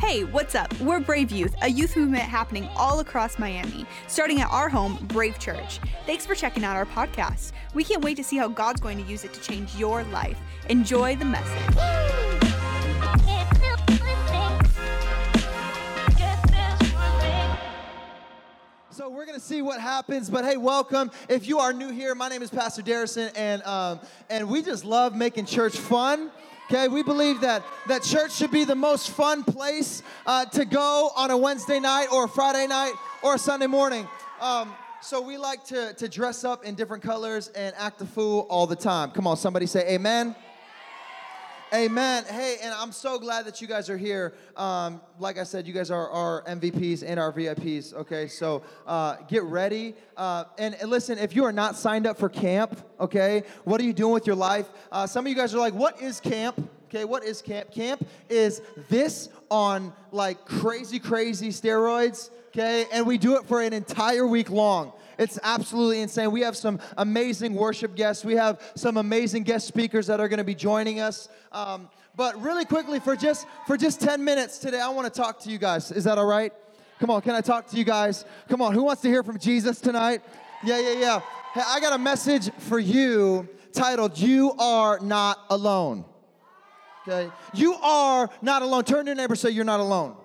Hey, what's up? We're Brave Youth, a youth movement happening all across Miami, starting at our home, Brave Church. Thanks for checking out our podcast. We can't wait to see how God's going to use it to change your life. Enjoy the message. So we're gonna see what happens, but hey, welcome. If you are new here, my name is Pastor Darrison, and um, and we just love making church fun. Okay, we believe that that church should be the most fun place uh, to go on a Wednesday night or a Friday night or a Sunday morning. Um, so we like to to dress up in different colors and act a fool all the time. Come on, somebody say Amen. Amen. Hey, and I'm so glad that you guys are here. Um, like I said, you guys are our MVPs and our VIPs. Okay, so uh, get ready. Uh, and, and listen, if you are not signed up for camp, okay, what are you doing with your life? Uh, some of you guys are like, what is camp? Okay, what is camp? Camp is this on like crazy, crazy steroids. Okay, and we do it for an entire week long. It's absolutely insane. We have some amazing worship guests. We have some amazing guest speakers that are going to be joining us. Um, but really quickly, for just for just 10 minutes today, I want to talk to you guys. Is that all right? Come on, can I talk to you guys? Come on, who wants to hear from Jesus tonight? Yeah, yeah, yeah. Hey, I got a message for you titled "You Are Not Alone." Okay, you are not alone. Turn to your neighbor, say you're not alone.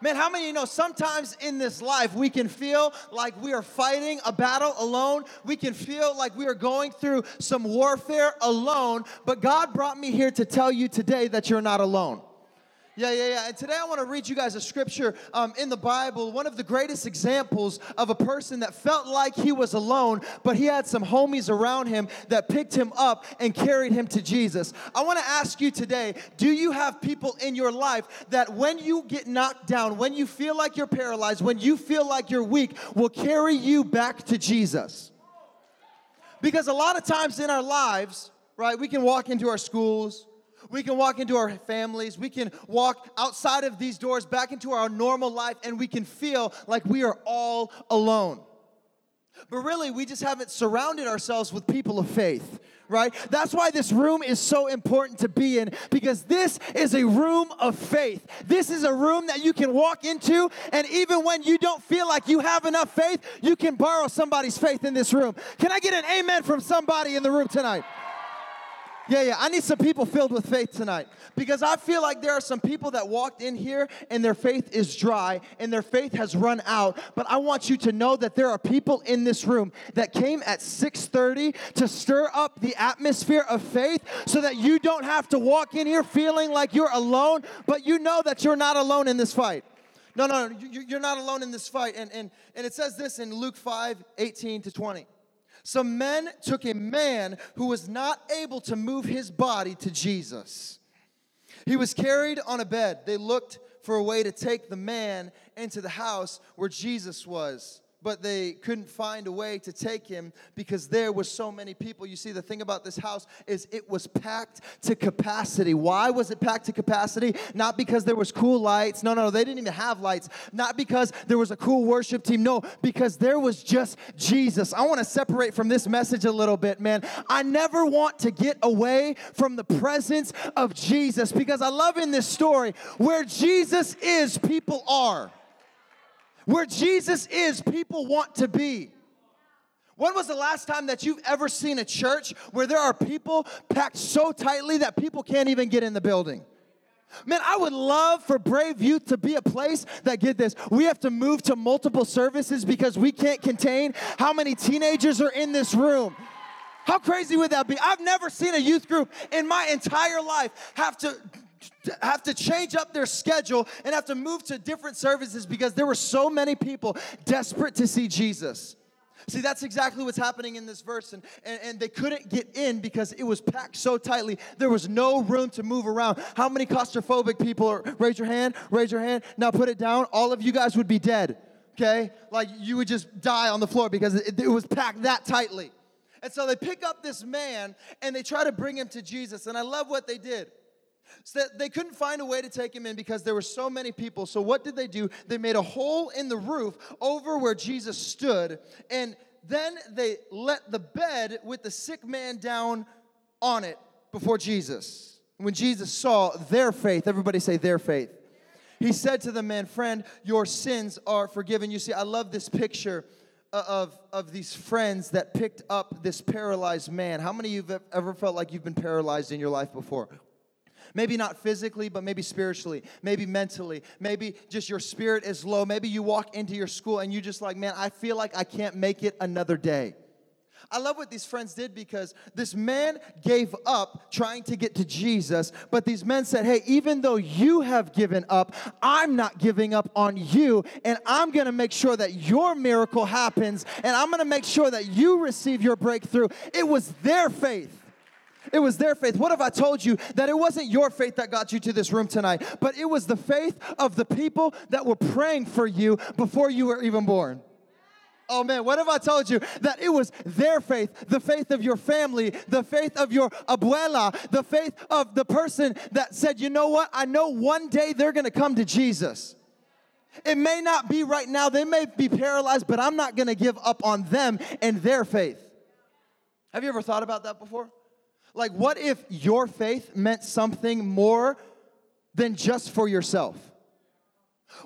Man, how many you know sometimes in this life we can feel like we are fighting a battle alone? We can feel like we are going through some warfare alone, but God brought me here to tell you today that you're not alone. Yeah, yeah, yeah. And today I want to read you guys a scripture um, in the Bible, one of the greatest examples of a person that felt like he was alone, but he had some homies around him that picked him up and carried him to Jesus. I want to ask you today do you have people in your life that when you get knocked down, when you feel like you're paralyzed, when you feel like you're weak, will carry you back to Jesus? Because a lot of times in our lives, right, we can walk into our schools, we can walk into our families. We can walk outside of these doors back into our normal life, and we can feel like we are all alone. But really, we just haven't surrounded ourselves with people of faith, right? That's why this room is so important to be in because this is a room of faith. This is a room that you can walk into, and even when you don't feel like you have enough faith, you can borrow somebody's faith in this room. Can I get an amen from somebody in the room tonight? Yeah, yeah. I need some people filled with faith tonight because I feel like there are some people that walked in here and their faith is dry and their faith has run out. But I want you to know that there are people in this room that came at 6:30 to stir up the atmosphere of faith so that you don't have to walk in here feeling like you're alone, but you know that you're not alone in this fight. No, no, no you're not alone in this fight. And, and, and it says this in Luke 5 18 to 20. Some men took a man who was not able to move his body to Jesus. He was carried on a bed. They looked for a way to take the man into the house where Jesus was but they couldn't find a way to take him because there was so many people. You see the thing about this house is it was packed to capacity. Why was it packed to capacity? Not because there was cool lights. No no they didn't even have lights. Not because there was a cool worship team. No because there was just jesus. I want to separate from this message a little bit man. I never want to get away from the presence of jesus because i love in this story where jesus is people are where Jesus is, people want to be. When was the last time that you've ever seen a church where there are people packed so tightly that people can't even get in the building? Man, I would love for Brave Youth to be a place that get this. We have to move to multiple services because we can't contain how many teenagers are in this room. How crazy would that be? I've never seen a youth group in my entire life have to have to change up their schedule and have to move to different services because there were so many people desperate to see Jesus. See, that's exactly what's happening in this verse. And, and, and, they couldn't get in because it was packed so tightly. There was no room to move around. How many claustrophobic people are? Raise your hand, raise your hand. Now put it down. All of you guys would be dead, okay? Like you would just die on the floor because it, it was packed that tightly. And so they pick up this man and they try to bring him to Jesus. And I love what they did. So they couldn't find a way to take him in because there were so many people. So what did they do? They made a hole in the roof over where Jesus stood, and then they let the bed with the sick man down on it before Jesus. when Jesus saw their faith, everybody say their faith. He said to the man, Friend, your sins are forgiven. You see, I love this picture of, of these friends that picked up this paralyzed man. How many of you have ever felt like you've been paralyzed in your life before? Maybe not physically, but maybe spiritually, maybe mentally, maybe just your spirit is low. Maybe you walk into your school and you just like, man, I feel like I can't make it another day. I love what these friends did because this man gave up trying to get to Jesus, but these men said, Hey, even though you have given up, I'm not giving up on you, and I'm gonna make sure that your miracle happens, and I'm gonna make sure that you receive your breakthrough. It was their faith. It was their faith. What if I told you that it wasn't your faith that got you to this room tonight, but it was the faith of the people that were praying for you before you were even born? Oh man, what if I told you that it was their faith, the faith of your family, the faith of your abuela, the faith of the person that said, you know what, I know one day they're gonna come to Jesus. It may not be right now, they may be paralyzed, but I'm not gonna give up on them and their faith. Have you ever thought about that before? Like, what if your faith meant something more than just for yourself?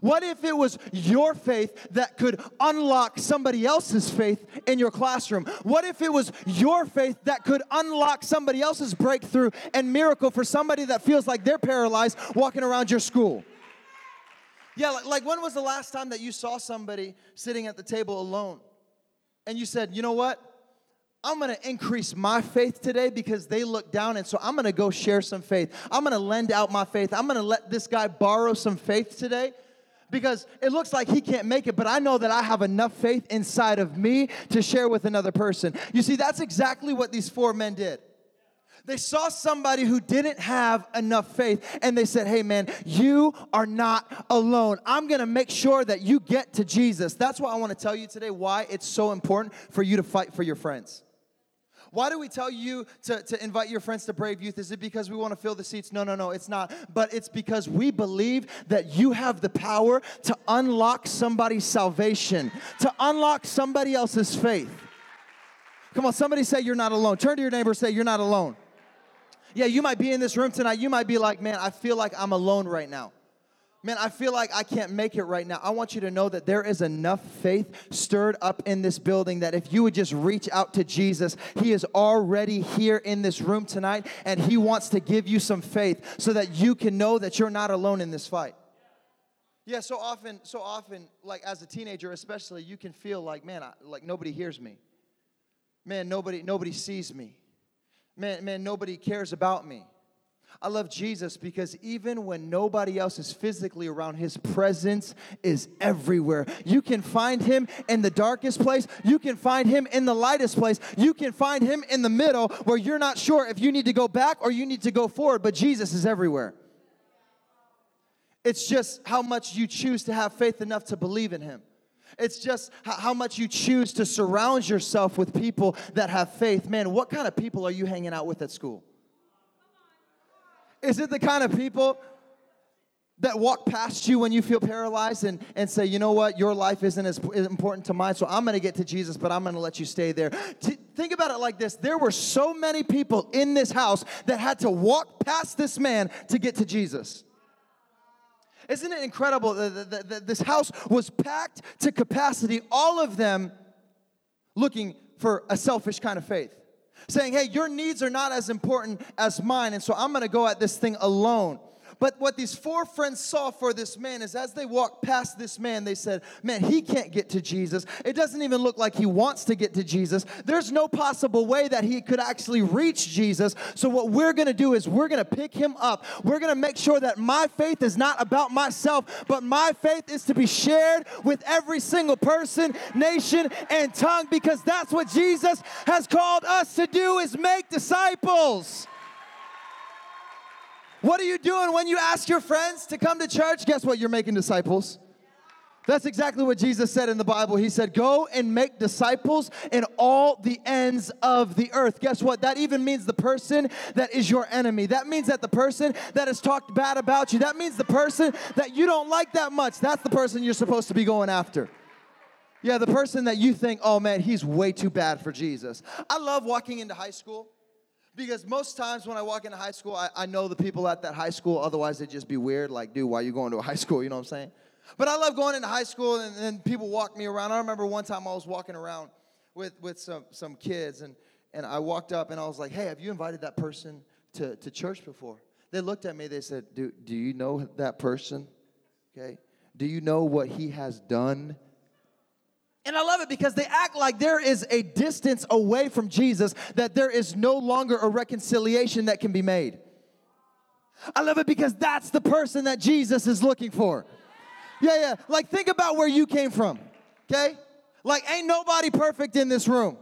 What if it was your faith that could unlock somebody else's faith in your classroom? What if it was your faith that could unlock somebody else's breakthrough and miracle for somebody that feels like they're paralyzed walking around your school? Yeah, like when was the last time that you saw somebody sitting at the table alone and you said, you know what? I'm gonna increase my faith today because they look down, and so I'm gonna go share some faith. I'm gonna lend out my faith. I'm gonna let this guy borrow some faith today because it looks like he can't make it, but I know that I have enough faith inside of me to share with another person. You see, that's exactly what these four men did. They saw somebody who didn't have enough faith and they said, Hey man, you are not alone. I'm gonna make sure that you get to Jesus. That's why I wanna tell you today why it's so important for you to fight for your friends. Why do we tell you to, to invite your friends to Brave Youth? Is it because we want to fill the seats? No, no, no, it's not. But it's because we believe that you have the power to unlock somebody's salvation, to unlock somebody else's faith. Come on, somebody say you're not alone. Turn to your neighbor say you're not alone. Yeah, you might be in this room tonight. You might be like, man, I feel like I'm alone right now man, I feel like I can't make it right now. I want you to know that there is enough faith stirred up in this building that if you would just reach out to Jesus, He is already here in this room tonight and He wants to give you some faith so that you can know that you're not alone in this fight. Yeah, so often, so often, like as a teenager especially, you can feel like, man, I, like nobody hears me. Man, nobody, nobody sees me. Man, man, nobody cares about me. I love Jesus because even when nobody else is physically around, his presence is everywhere. You can find him in the darkest place, you can find him in the lightest place, you can find him in the middle where you're not sure if you need to go back or you need to go forward, but Jesus is everywhere. It's just how much you choose to have faith enough to believe in him. It's just how much you choose to surround yourself with people that have faith. Man, what kind of people are you hanging out with at school? Is it the kind of people that walk past you when you feel paralyzed and, and say, you know what, your life isn't as important to mine, so I'm gonna get to Jesus, but I'm gonna let you stay there. T- think about it like this there were so many people in this house that had to walk past this man to get to Jesus. Isn't it incredible that, that this house was packed to capacity, all of them looking for a selfish kind of faith? Saying, hey, your needs are not as important as mine, and so I'm gonna go at this thing alone. But what these four friends saw for this man is as they walked past this man, they said, Man, he can't get to Jesus. It doesn't even look like he wants to get to Jesus. There's no possible way that he could actually reach Jesus. So, what we're gonna do is we're gonna pick him up. We're gonna make sure that my faith is not about myself, but my faith is to be shared with every single person, nation, and tongue because that's what Jesus has called us to do is make disciples. What are you doing when you ask your friends to come to church? Guess what? You're making disciples. That's exactly what Jesus said in the Bible. He said, Go and make disciples in all the ends of the earth. Guess what? That even means the person that is your enemy. That means that the person that has talked bad about you, that means the person that you don't like that much. That's the person you're supposed to be going after. Yeah, the person that you think, oh man, he's way too bad for Jesus. I love walking into high school Because most times when I walk into high school, I, I know the people at that high school, otherwise they'd just be weird. Like, dude, why are you going to a high school? You know what I'm saying? But I love going into high school and then people walk me around. I remember one time I was walking around with, with some, some kids and, and I walked up and I was like, hey, have you invited that person to, to church before? They looked at me, they said, do, do you know that person? Okay. Do you know what he has done? And I love it because they act like there is a distance away from Jesus, that there is no longer a reconciliation that can be made. I love it because that's the person that Jesus is looking for. Yeah, yeah. Like, think about where you came from, okay? Like, ain't nobody perfect in this room.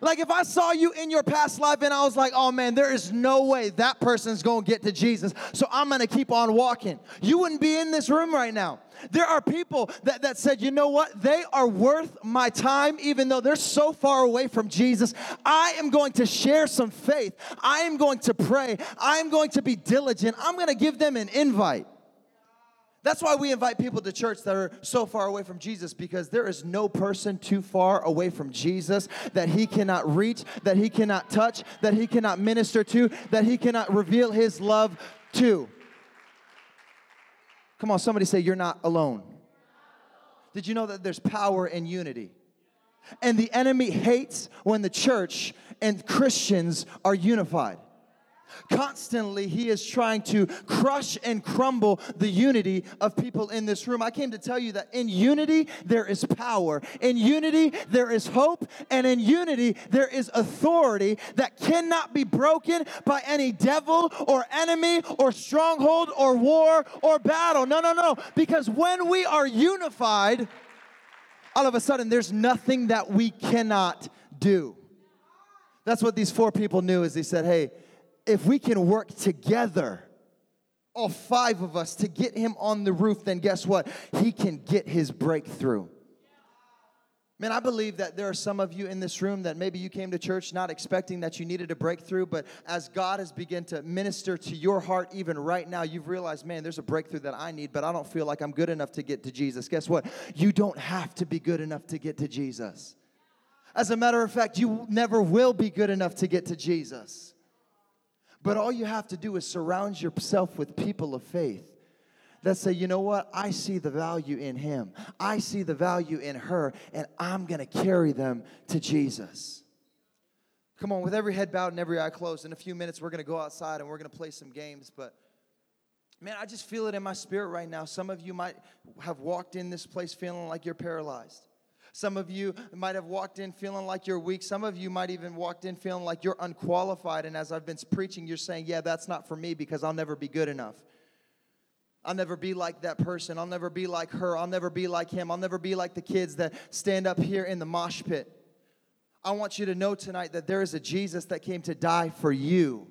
Like if I saw you in your past life and I was like, oh man, there is no way that person's gonna get to Jesus, so I'm gonna keep on walking. You wouldn't be in this room right now. There are people that, that said, you know what? They are worth my time, even though they're so far away from Jesus. I am going to share some faith. I am going to pray. I am going to be diligent. I'm gonna give them an invite. That's why we invite people to church that are so far away from Jesus because there is no person too far away from Jesus that he cannot reach, that he cannot touch, that he cannot minister to, that he cannot reveal his love to. Come on, somebody say, You're not alone. Did you know that there's power in unity? And the enemy hates when the church and Christians are unified. Constantly, he is trying to crush and crumble the unity of people in this room. I came to tell you that in unity, there is power. In unity, there is hope. And in unity, there is authority that cannot be broken by any devil or enemy or stronghold or war or battle. No, no, no. Because when we are unified, all of a sudden, there's nothing that we cannot do. That's what these four people knew as they said, hey, if we can work together, all five of us, to get him on the roof, then guess what? He can get his breakthrough. Man, I believe that there are some of you in this room that maybe you came to church not expecting that you needed a breakthrough, but as God has begun to minister to your heart even right now, you've realized, man, there's a breakthrough that I need, but I don't feel like I'm good enough to get to Jesus. Guess what? You don't have to be good enough to get to Jesus. As a matter of fact, you never will be good enough to get to Jesus. But all you have to do is surround yourself with people of faith that say, you know what? I see the value in him. I see the value in her, and I'm going to carry them to Jesus. Come on, with every head bowed and every eye closed, in a few minutes we're going to go outside and we're going to play some games. But man, I just feel it in my spirit right now. Some of you might have walked in this place feeling like you're paralyzed. Some of you might have walked in feeling like you're weak. Some of you might even walked in feeling like you're unqualified. And as I've been preaching, you're saying, Yeah, that's not for me because I'll never be good enough. I'll never be like that person. I'll never be like her. I'll never be like him. I'll never be like the kids that stand up here in the mosh pit. I want you to know tonight that there is a Jesus that came to die for you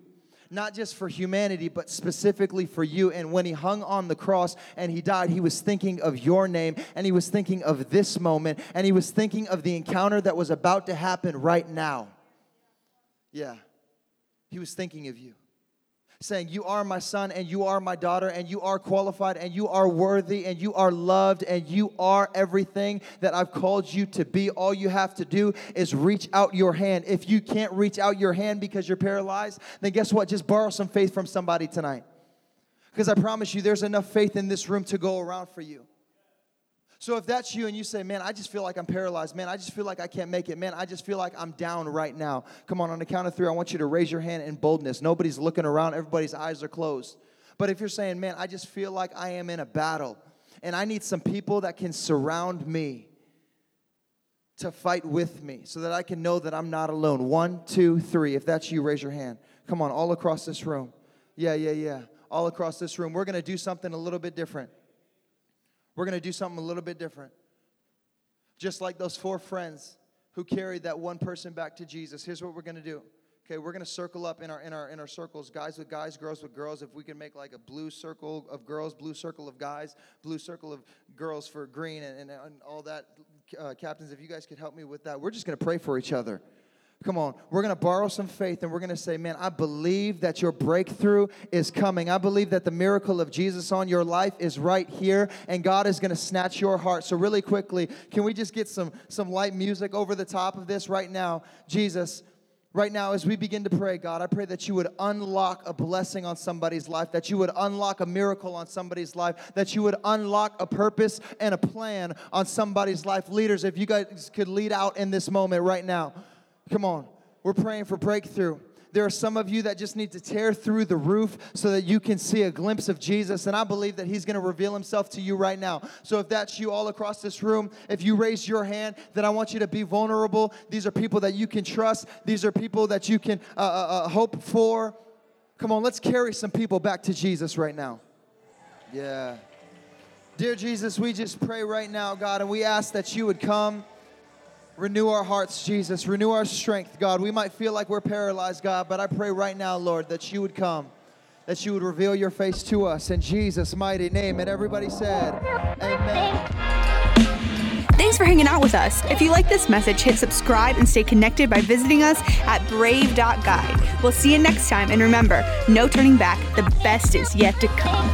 not just for humanity, but specifically for you. And when he hung on the cross and he died, he was thinking of your name and he was thinking of this moment and he was thinking of the encounter that was about to happen right now. Yeah, he was thinking of you saying, You are my son, and you are my daughter, and you are qualified, and you are worthy, and you are loved, and you are everything that I've called you to be. All you have to do is reach out your hand. If you can't reach out your hand because you're paralyzed, then guess what? Just borrow some faith from somebody tonight. Because I promise you, there's enough faith in this room to go around for you. So if that's you and you say, man, I just feel like I'm paralyzed, man, I just feel like I can't make it, man, I just feel like I'm down right now. Come on, on the count of three, I want you to raise your hand in boldness. Nobody's looking around, everybody's eyes are closed. But if you're saying, man, I just feel like I am in a battle and I need some people that can surround me to fight with me so that I can know that I'm not alone. One, two, three. If that's you, raise your hand. Come on, all across this room. Yeah, yeah, yeah. All across this room. We're going to do something a little bit different. We're going to do something a little bit different. Just like those four friends who carried that one person back to Jesus. Here's what we're going to do. Okay, we're going to circle up in our in our in our circles, guys with guys, girls with girls. If we can make like a blue circle of girls, blue circle of guys, blue circle of girls for green, and, and, and all that, uh, captains. If you guys could help me with that, we're just going to pray for each other. Come on, we're gonna borrow some faith and we're gonna say, Man, I believe that your breakthrough is coming. I believe that the miracle of Jesus on your life is right here and God is gonna snatch your heart. So, really quickly, can we just get some, some light music over the top of this right now? Jesus, Right now, as we begin to pray, God, I pray that you would unlock a blessing on somebody's life, that you would unlock a miracle on somebody's life, that you would unlock a purpose and a plan on somebody's life. Leaders, if you guys could lead out in this moment right now, come on. We're praying for breakthrough. There are some of you that just need to tear through the roof so that you can see a glimpse of Jesus. And I believe that He's going to reveal Himself to you right now. So if that's you all across this room, if you raise your hand, then I want you to be vulnerable. These are people that you can trust, these are people that you can uh, uh, uh hope for. Come on, let's carry some people back to Jesus right now. Yeah. Dear Jesus, we just pray right now, God, and we ask that you would come. Renew our hearts, Jesus. Renew our strength, God. We might feel like we're paralyzed, God, but I pray right now, Lord, that you would come, that you would reveal your face to us in Jesus' mighty name. And everybody said, Amen. Thanks for hanging out with us. If you like this message, hit subscribe and stay connected by visiting us at brave.guide. We'll see you next time, and remember no turning back, the best is yet to come.